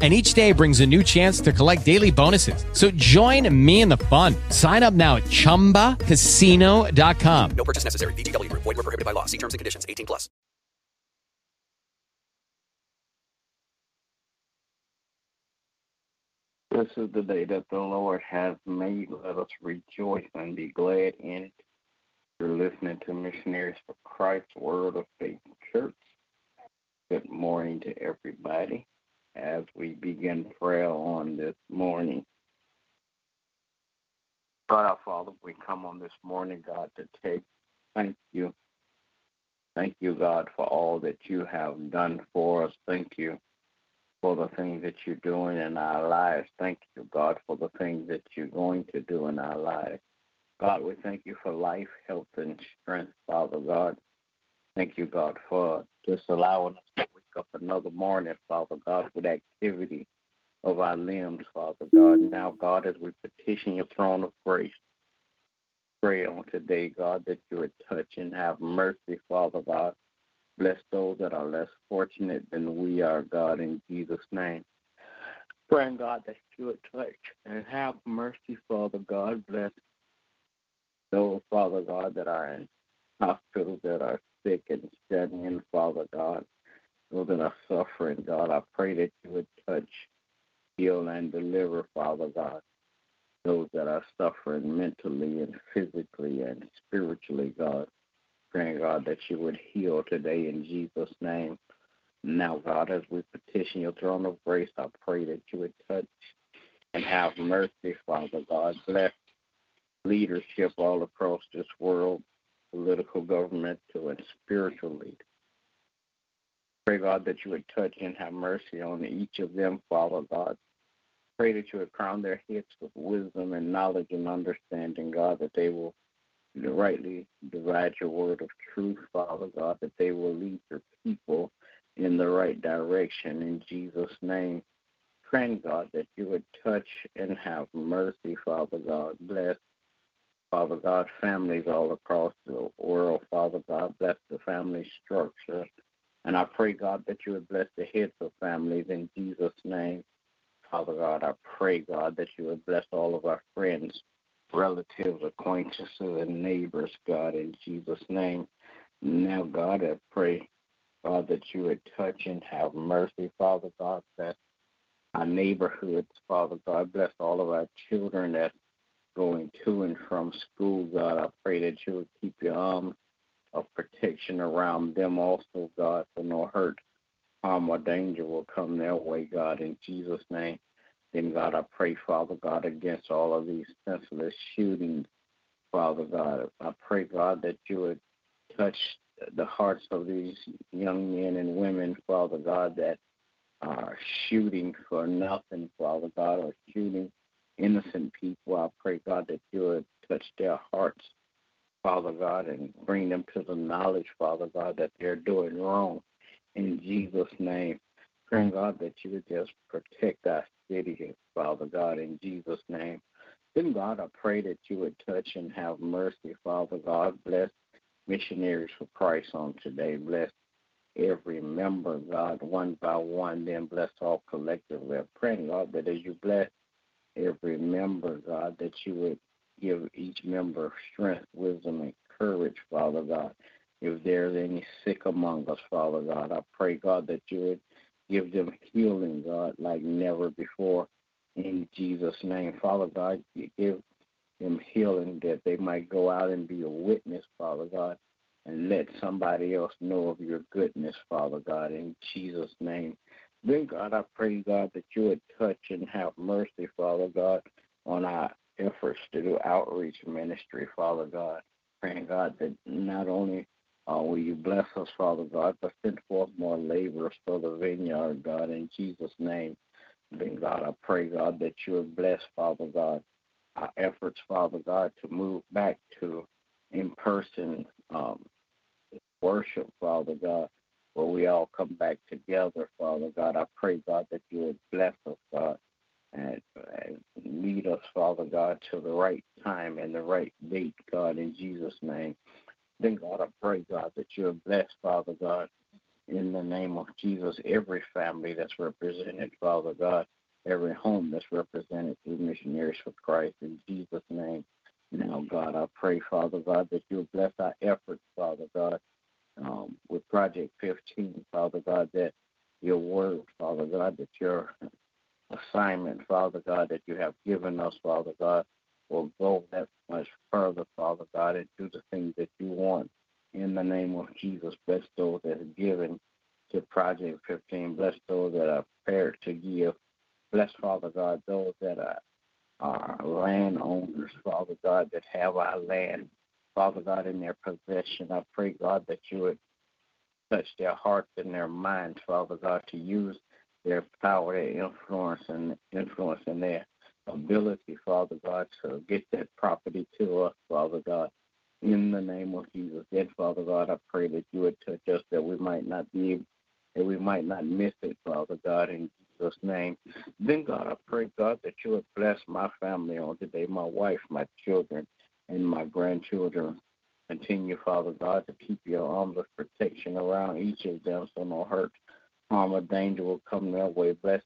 And each day brings a new chance to collect daily bonuses. So join me in the fun. Sign up now at chumbacasino.com. No purchase necessary. VGW Group. Void were prohibited by law. See terms and conditions. 18 plus. This is the day that the Lord has made. Let us rejoice and be glad in it. You're listening to Missionaries for Christ Word of Faith Church. Good morning to everybody as we begin prayer on this morning. God our Father, we come on this morning, God, to take thank you. Thank you, God, for all that you have done for us. Thank you for the things that you're doing in our lives. Thank you, God, for the things that you're going to do in our lives. God, we thank you for life, health, and strength, Father God. Thank you, God, for just allowing us to wake up another morning, Father God, with activity of our limbs, Father God. Mm-hmm. Now, God, as we petition your throne of grace, pray on today, God, that you would touch and have mercy, Father God. Bless those that are less fortunate than we are, God, in Jesus' name. Praying, God, that you would touch and have mercy, Father God. Bless those, Father God, that are in hospitals that are sick and shedding in, Father God. Those that are suffering, God, I pray that you would touch, heal, and deliver, Father God. Those that are suffering mentally and physically and spiritually, God. Praying, God, that you would heal today in Jesus' name. Now, God, as we petition your throne of grace, I pray that you would touch and have mercy, Father God. Bless leadership all across this world, political, governmental, and spiritual leaders. Pray, God, that you would touch and have mercy on each of them, Father God. Pray that you would crown their heads with wisdom and knowledge and understanding, God, that they will rightly divide your word of truth, Father God, that they will lead your people in the right direction in Jesus' name. Praying, God, that you would touch and have mercy, Father God. Bless, Father God, families all across the world, Father God. Bless the family structure. And I pray, God, that you would bless the heads of families in Jesus' name. Father God, I pray, God, that you would bless all of our friends, relatives, acquaintances, and neighbors, God, in Jesus' name. Now, God, I pray, God, that you would touch and have mercy, Father God, bless our neighborhoods, Father God, bless all of our children that's going to and from school, God. I pray that you would keep your arms of protection around them also, God, so no hurt, harm, or danger will come their way, God, in Jesus' name. Then, God, I pray, Father God, against all of these senseless shootings, Father God. I pray, God, that you would touch the hearts of these young men and women, Father God, that are shooting for nothing, Father God, or shooting innocent people. I pray, God, that you would touch their hearts, Father God, and bring them to the knowledge, Father God, that they're doing wrong. In Jesus' name, praying, God, that you would just protect our city, Father God, in Jesus' name. Then, God, I pray that you would touch and have mercy, Father God. Bless missionaries for Christ on today. Bless every member, God, one by one, then bless all collectively. I'm praying, God, that as you bless every member, God, that you would give each member strength, wisdom, and courage, Father God. If there's any sick among us, Father God, I pray, God, that you would give them healing, God, like never before. In Jesus' name, Father God, you give them healing that they might go out and be a witness, Father God, and let somebody else know of your goodness, Father God, in Jesus' name. Then, God, I pray, God, that you would touch and have mercy, Father God, on our efforts to do outreach ministry, Father God. Praying, God, that not only uh, will you bless us, Father God, but send forth more laborers for the vineyard, God, in Jesus' name. Then, God, I pray, God, that you would bless, Father God, our efforts, Father God, to move back to in person um, worship, Father God, where we all come back together, Father God. I pray, God, that you would bless us, God, and, and lead us, Father God, to the right time and the right date, God, in Jesus' name. Then, God, I pray, God, that you would bless, Father God, in the name of Jesus, every family that's represented, Father God, every home that's represented through missionaries for Christ, in Jesus' name. Now, God, I pray, Father God, that you'll bless our efforts, Father God, um, with Project 15, Father God, that your word, Father God, that your assignment, Father God, that you have given us, Father God, will go that much further, Father God, and do the things that you want. In the name of Jesus, bless those that are given to Project 15. Bless those that are prepared to give. Bless, Father God, those that are, are landowners, Father God, that have our land, Father God, in their possession. I pray, God, that you would touch their hearts and their minds, Father God, to use their power, their influence, and influence in their ability, Father God, to get that property to us, Father God. In the name of Jesus, then Father God, I pray that you would touch us that we might not be, that we might not miss it, Father God, in Jesus' name. Then God, I pray God that you would bless my family on today, my wife, my children, and my grandchildren. Continue, Father God, to keep your arms of protection around each of them so no hurt, harm, or danger will come their way. Bless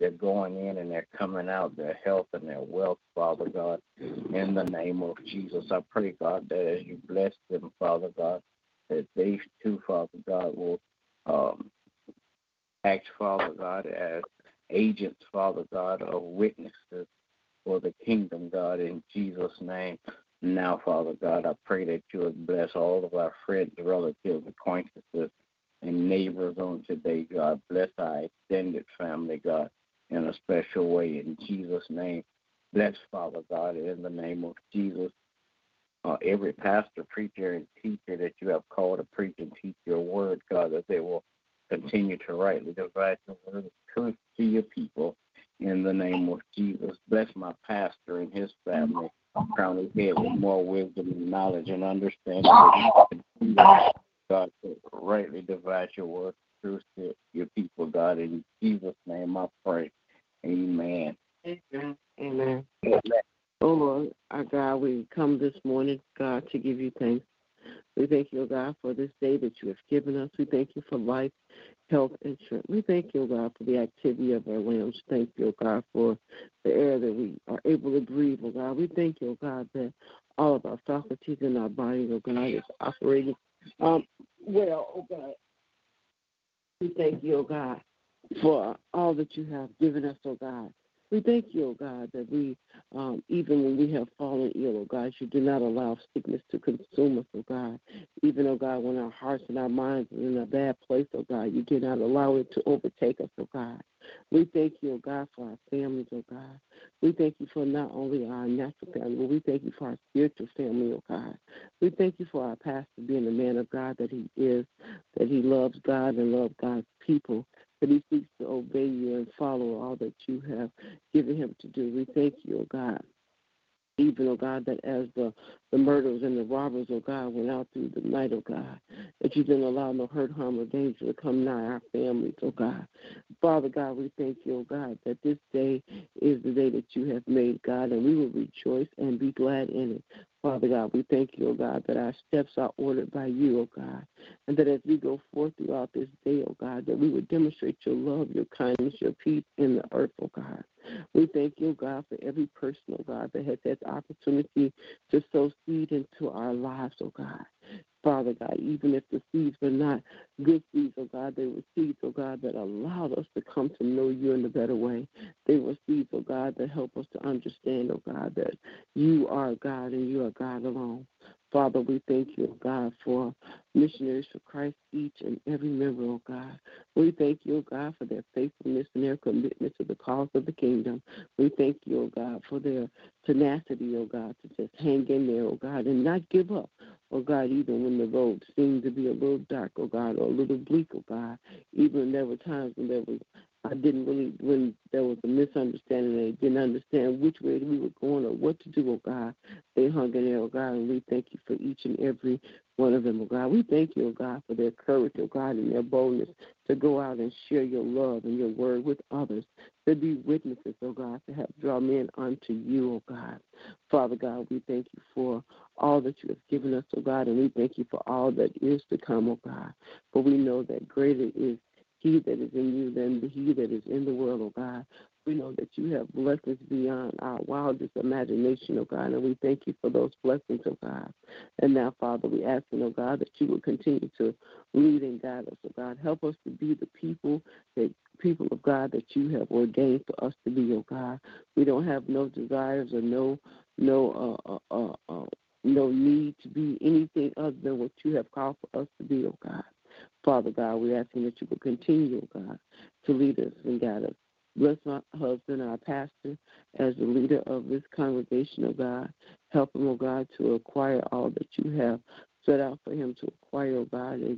their going in and their coming out, their health and their wealth, Father God. In the name of Jesus, I pray, God, that as you bless them, Father God, that they too, Father God, will um, act, Father God, as agents, Father God, of witnesses for the kingdom, God, in Jesus' name. Now, Father God, I pray that you would bless all of our friends, relatives, acquaintances, and neighbors on today, God. Bless our extended family, God in a special way in Jesus' name. Bless, Father God, in the name of Jesus. Uh, every pastor, preacher, and teacher that you have called to preach and teach your word, God, that they will continue to rightly divide the word of truth to your people in the name of Jesus. Bless my pastor and his family. Crown his head with more wisdom and knowledge and understanding. God, to rightly divide your word to your people, God. In Jesus' name I pray. Amen. Amen. Amen. Oh Lord, our God, we come this morning, God, to give you thanks. We thank you, God, for this day that you have given us. We thank you for life, health, and strength. We thank you, God, for the activity of our limbs. Thank you, God, for the air that we are able to breathe, oh God. We thank you, God, that all of our faculties in our body, oh God, is operating um, well, oh God. We thank you, oh God, for all that you have given us, oh God. We thank you, oh God, that we, um, even when we have fallen ill, oh God, you do not allow sickness to consume us, oh God. Even, oh God, when our hearts and our minds are in a bad place, oh God, you do not allow it to overtake us, oh God. We thank you, oh God, for our families, oh God. We thank you for not only our natural family, but we thank you for our spiritual family, oh God. We thank you for our pastor being the man of God that he is, that he loves God and loves God's people that he seeks to obey you and follow all that you have given him to do. We thank you, O God. Even, oh God, that as the, the murderers and the robbers, oh God, went out through the night, oh God, that you didn't allow no hurt, harm, or danger to come nigh our families, oh God. Father God, we thank you, oh God, that this day is the day that you have made, God, and we will rejoice and be glad in it. Father God, we thank you, oh God, that our steps are ordered by you, oh God, and that as we go forth throughout this day, oh God, that we would demonstrate your love, your kindness, your peace in the earth, oh God. We thank you, God, for every person, oh God, that has had the opportunity to sow seed into our lives, oh God. Father God, even if the seeds were not good seeds, oh God, they were seeds, oh God, that allowed us to come to know you in a better way. They were seeds, oh God, that help us to understand, oh God, that you are God and you are God alone. Father, we thank you, oh God, for missionaries for Christ, each and every member, oh God. We thank you, oh God, for their faithfulness and their commitment to the cause of the kingdom. We thank you, oh God, for their tenacity, oh God, to just hang in there, oh God, and not give up, oh God, even when the road seemed to be a little dark, oh God, or a little bleak, oh God. Even there were times when there was I didn't really, when there was a misunderstanding, they didn't understand which way we were going or what to do, oh God. They hung in there, oh God, and we thank you for each and every one of them, oh God. We thank you, oh God, for their courage, oh God, and their boldness to go out and share your love and your word with others, to be witnesses, oh God, to help draw men unto you, oh God. Father God, we thank you for all that you have given us, oh God, and we thank you for all that is to come, oh God. For we know that greater is he that is in you than he that is in the world, oh God. We know that you have blessed us beyond our wildest imagination, oh God, and we thank you for those blessings, oh God. And now, Father, we ask, oh God, that you will continue to lead and guide us, oh God. Help us to be the people that people of God that you have ordained for us to be, oh God. We don't have no desires or no no uh, uh, uh, uh no need to be anything other than what you have called for us to be, oh God. Father God, we're asking that you will continue, oh God, to lead us and guide us. Bless my husband, our pastor, as the leader of this congregation, oh God. Help him, oh God, to acquire all that you have set out for him to acquire, oh God, as,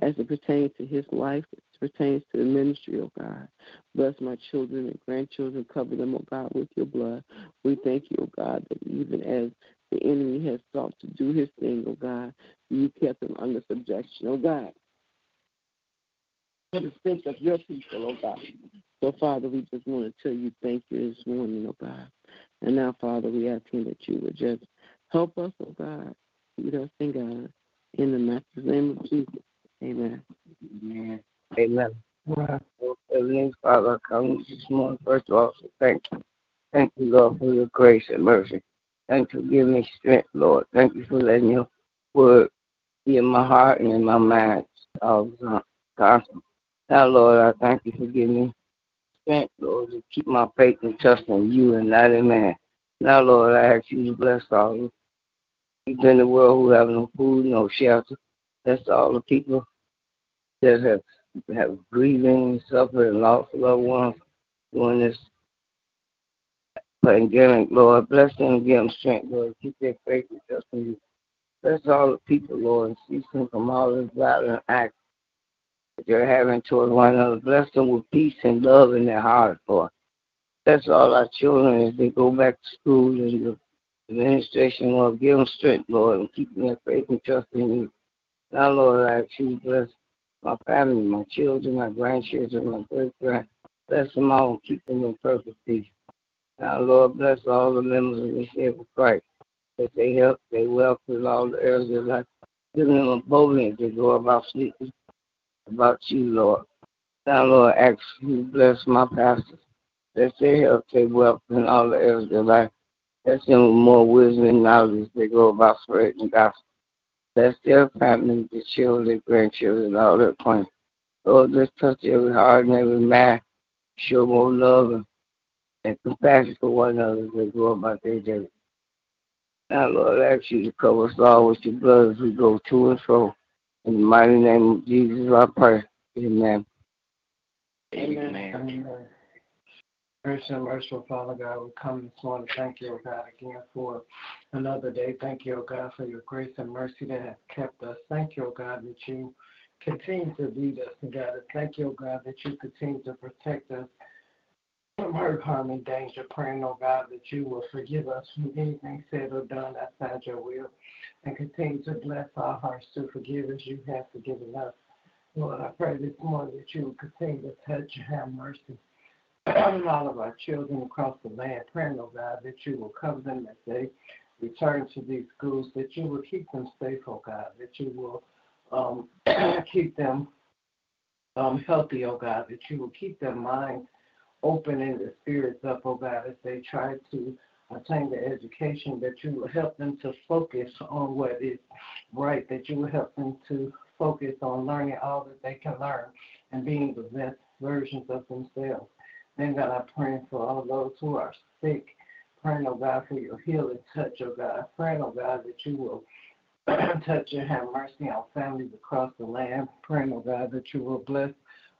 as it pertains to his life, as it pertains to the ministry, oh God. Bless my children and grandchildren, cover them, oh God, with your blood. We thank you, oh God, that even as the enemy has sought to do his thing, oh God, you kept him under subjection, oh God for the sake of your people, oh God. So, Father, we just want to tell you thank you this morning, oh God. And now, Father, we ask you that you would just help us, oh God, lead us in God. In the master's name of Jesus. Amen. Amen. Amen. Heavenly Father, I come this morning, first of all, so thank you. Thank you, Lord, for your grace and mercy. Thank you for giving me strength, Lord. Thank you for letting your word be in my heart and in my mind all the time. Now, Lord, I thank you for giving me strength, Lord, to keep my faith and trust in you and not in man. Now, Lord, I ask you to bless all the people in the world who have no food, no shelter. Bless all the people that have have grieving, suffering, lost loved ones during this pandemic, Lord. Bless them and give them strength, Lord. Keep their faith and trust in you. Bless all the people, Lord, and cease them from all this violent acts that they're having toward one another. Bless them with peace and love in their hearts, Lord. Bless all our children as they go back to school and the administration, Lord. Give them strength, Lord, and keep them faith and trust in you. Now, Lord, I ask you bless my family, my children, my grandchildren, my great grand. Bless them all and keep them in perfect peace. Now, Lord, bless all the members of the Church of Christ that they help, they welcome all the areas of life. Give them a boldness to go about sleeping about you, Lord. Now, Lord, ask you bless my pastors. That they help their wealth and all the areas of their life. Bless them with more wisdom and knowledge as they go about spreading the gospel. Bless their family, their children, their grandchildren, all their plans. Lord, just touch every heart and every mind. Show more love and, and compassion for one another as they go about their day. Now, Lord, I ask you to cover us all with your blood as we go to and fro. In the mighty name of Jesus, I pray. Amen. Amen. Amen. Gracious and merciful Father God, we come this morning. Thank you, O God, again for another day. Thank you, O God, for your grace and mercy that has kept us. Thank you, O God, that you continue to lead us and guide us. Thank you, O God, that you continue to protect us from hurt, harm, and danger. Praying, O God, that you will forgive us from anything said or done outside your will and continue to bless our hearts to forgive as you have forgiven us. Lord, I pray this morning that you will continue to touch and have mercy on all of our children across the land. Praying, oh God, that you will cover them as they return to these schools, that you will keep them safe, oh God, that you will um, keep them um, healthy, oh God, that you will keep their minds open and their spirits up, oh God, as they try to attain the education, that you will help them to focus on what is right, that you will help them to focus on learning all that they can learn and being the best versions of themselves. Then, God, I'm praying for all those who are sick. Praying, oh God, for your healing touch, oh God. Praying, oh God, that you will touch and have mercy on families across the land. Praying, oh God, that you will bless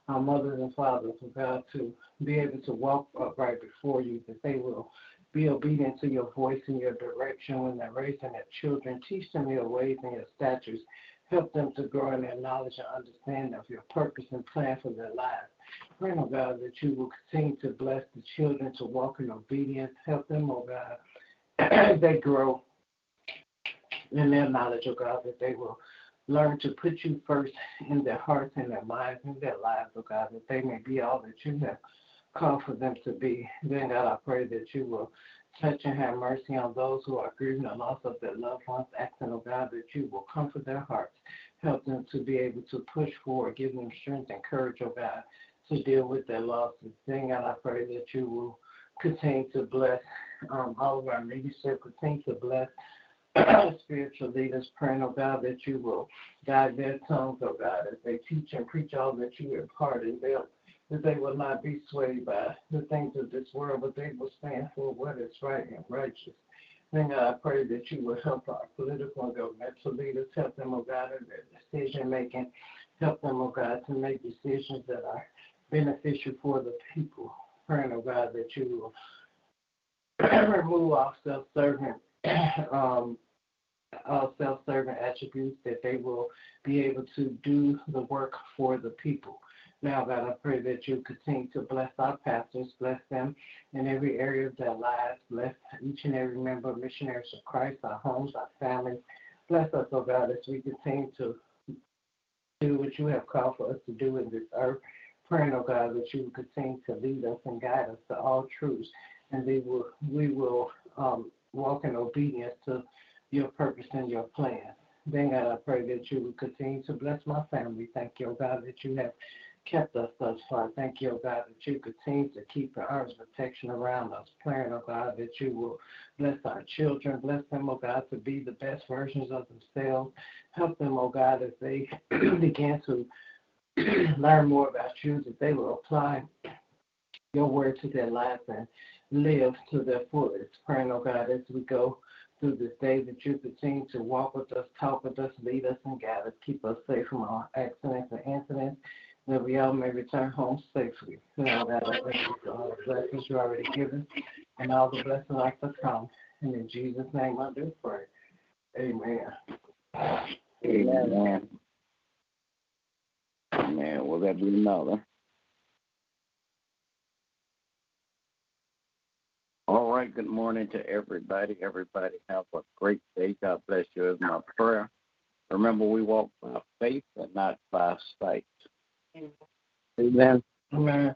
our mothers and fathers, oh God, to be able to walk upright before you, that they will be obedient to your voice and your direction when they're raising their children. Teach them your ways and your statutes. Help them to grow in their knowledge and understanding of your purpose and plan for their lives. Pray, oh God, that you will continue to bless the children to walk in obedience. Help them, oh God, as they grow in their knowledge, oh God, that they will learn to put you first in their hearts and their minds and their lives, oh God, that they may be all that you have called for them to be. Then, God, I pray that you will touch and have mercy on those who are grieving the loss of their loved ones, asking, oh God, that you will comfort their hearts, help them to be able to push forward, give them strength and courage, oh God, to deal with their losses. Then, God, I pray that you will continue to bless um, all of our leadership, continue to bless spiritual leaders, praying, oh God, that you will guide their tongues, oh God, as they teach and preach all that you imparted them, that they will not be swayed by the things of this world, but they will stand for what is right and righteous. Then God, I pray that you will help our political and governmental leaders, help them, oh God, in their decision making, help them, oh God, to make decisions that are beneficial for the people. Praying, oh God, that you will remove all self-serving um, self-serving attributes that they will be able to do the work for the people. Now, God, I pray that you continue to bless our pastors, bless them in every area of their lives, bless each and every member of Missionaries of Christ, our homes, our families. Bless us, oh God, as we continue to do what you have called for us to do in this earth. Praying, oh God, that you will continue to lead us and guide us to all truths, and we will we will um, walk in obedience to your purpose and your plan. Then, God, I pray that you will continue to bless my family. Thank you, oh God, that you have kept us thus far. Thank you, oh God, that you continue to keep your arms of protection around us. Praying, oh God, that you will bless our children. Bless them, oh God, to be the best versions of themselves. Help them, oh God, as they begin to learn more about you, that they will apply your word to their lives and live to their fullest. Praying, oh God, as we go through this day that you continue to walk with us, talk with us, lead us, and guide us. Keep us safe from all accidents and incidents, that we all may return home safely. All that all the blessings you already given and all the blessings are to come. And in Jesus' name I do pray. Amen. Amen. Amen. Will there be another? All right. Good morning to everybody. Everybody have a great day. God bless you is my prayer. Remember, we walk by faith and not by sight. Amen. Amen.